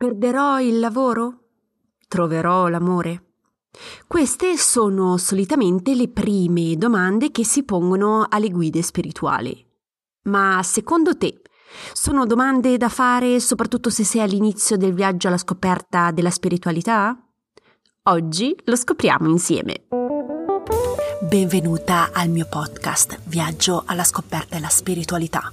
Perderò il lavoro? Troverò l'amore? Queste sono solitamente le prime domande che si pongono alle guide spirituali. Ma secondo te sono domande da fare soprattutto se sei all'inizio del viaggio alla scoperta della spiritualità? Oggi lo scopriamo insieme. Benvenuta al mio podcast Viaggio alla scoperta della spiritualità.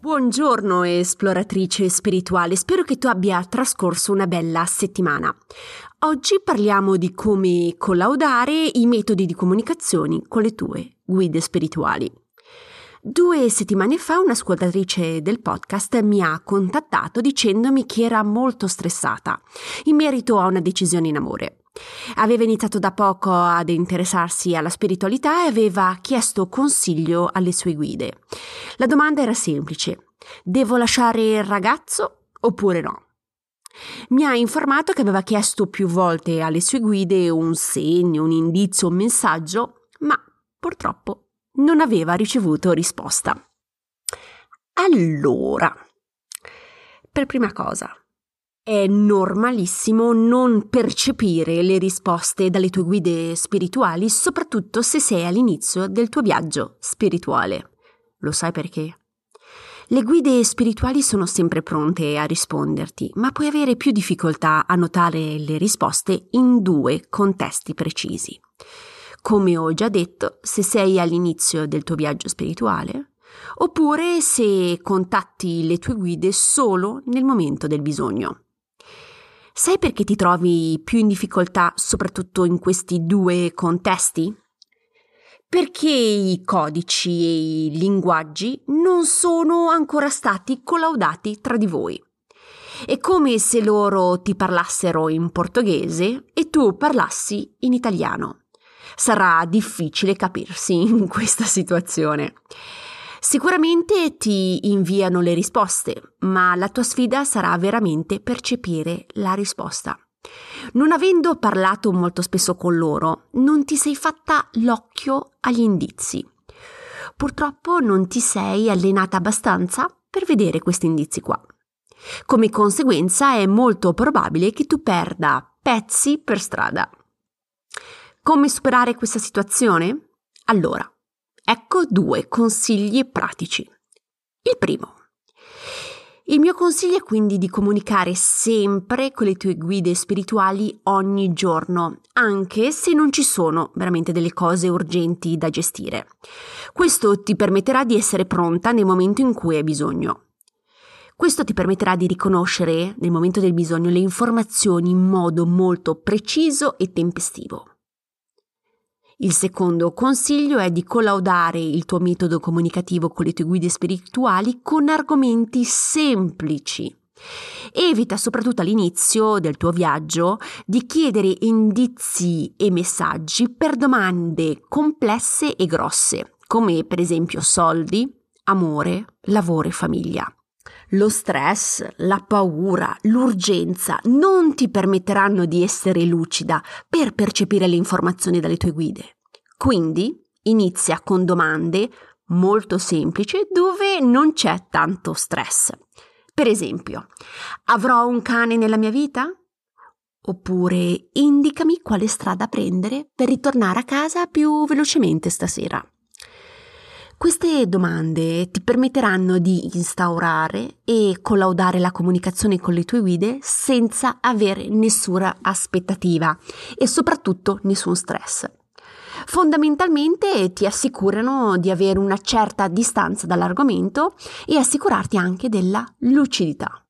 Buongiorno esploratrice spirituale, spero che tu abbia trascorso una bella settimana. Oggi parliamo di come collaudare i metodi di comunicazione con le tue guide spirituali. Due settimane fa un'ascoltatrice del podcast mi ha contattato dicendomi che era molto stressata in merito a una decisione in amore. Aveva iniziato da poco ad interessarsi alla spiritualità e aveva chiesto consiglio alle sue guide. La domanda era semplice. Devo lasciare il ragazzo oppure no? Mi ha informato che aveva chiesto più volte alle sue guide un segno, un indizio, un messaggio, ma purtroppo non aveva ricevuto risposta. Allora, per prima cosa, è normalissimo non percepire le risposte dalle tue guide spirituali, soprattutto se sei all'inizio del tuo viaggio spirituale. Lo sai perché? Le guide spirituali sono sempre pronte a risponderti, ma puoi avere più difficoltà a notare le risposte in due contesti precisi. Come ho già detto, se sei all'inizio del tuo viaggio spirituale, oppure se contatti le tue guide solo nel momento del bisogno. Sai perché ti trovi più in difficoltà soprattutto in questi due contesti? Perché i codici e i linguaggi non sono ancora stati collaudati tra di voi. È come se loro ti parlassero in portoghese e tu parlassi in italiano. Sarà difficile capirsi in questa situazione. Sicuramente ti inviano le risposte, ma la tua sfida sarà veramente percepire la risposta. Non avendo parlato molto spesso con loro, non ti sei fatta l'occhio agli indizi. Purtroppo non ti sei allenata abbastanza per vedere questi indizi qua. Come conseguenza è molto probabile che tu perda pezzi per strada. Come superare questa situazione? Allora, Ecco due consigli pratici. Il primo. Il mio consiglio è quindi di comunicare sempre con le tue guide spirituali ogni giorno, anche se non ci sono veramente delle cose urgenti da gestire. Questo ti permetterà di essere pronta nel momento in cui hai bisogno. Questo ti permetterà di riconoscere nel momento del bisogno le informazioni in modo molto preciso e tempestivo. Il secondo consiglio è di collaudare il tuo metodo comunicativo con le tue guide spirituali con argomenti semplici. Evita soprattutto all'inizio del tuo viaggio di chiedere indizi e messaggi per domande complesse e grosse, come per esempio soldi, amore, lavoro e famiglia. Lo stress, la paura, l'urgenza non ti permetteranno di essere lucida per percepire le informazioni dalle tue guide. Quindi inizia con domande molto semplici dove non c'è tanto stress. Per esempio, avrò un cane nella mia vita? Oppure indicami quale strada prendere per ritornare a casa più velocemente stasera. Queste domande ti permetteranno di instaurare e collaudare la comunicazione con le tue guide senza avere nessuna aspettativa e soprattutto nessun stress. Fondamentalmente ti assicurano di avere una certa distanza dall'argomento e assicurarti anche della lucidità.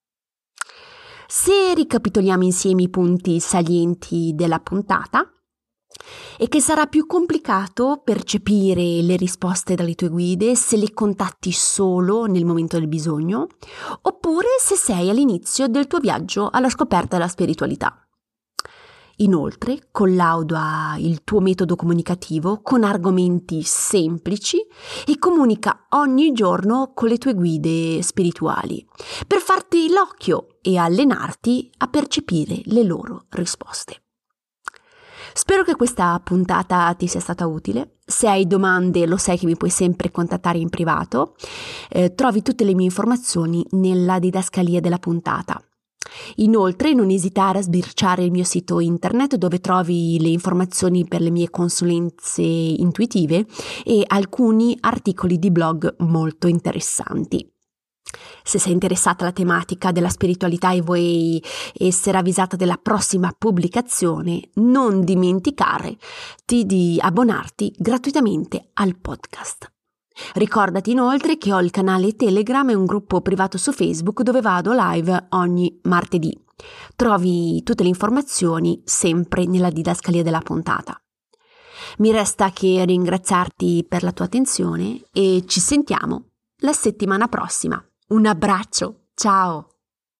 Se ricapitoliamo insieme i punti salienti della puntata, e che sarà più complicato percepire le risposte dalle tue guide se le contatti solo nel momento del bisogno, oppure se sei all'inizio del tuo viaggio alla scoperta della spiritualità. Inoltre, collauda il tuo metodo comunicativo con argomenti semplici e comunica ogni giorno con le tue guide spirituali per farti l'occhio e allenarti a percepire le loro risposte. Spero che questa puntata ti sia stata utile. Se hai domande lo sai che mi puoi sempre contattare in privato. Eh, trovi tutte le mie informazioni nella didascalia della puntata. Inoltre non esitare a sbirciare il mio sito internet dove trovi le informazioni per le mie consulenze intuitive e alcuni articoli di blog molto interessanti. Se sei interessata alla tematica della spiritualità e vuoi essere avvisata della prossima pubblicazione, non dimenticare di abbonarti gratuitamente al podcast. Ricordati inoltre che ho il canale Telegram e un gruppo privato su Facebook dove vado live ogni martedì. Trovi tutte le informazioni sempre nella didascalia della puntata. Mi resta che ringraziarti per la tua attenzione e ci sentiamo la settimana prossima. Un abbraccio, ciao!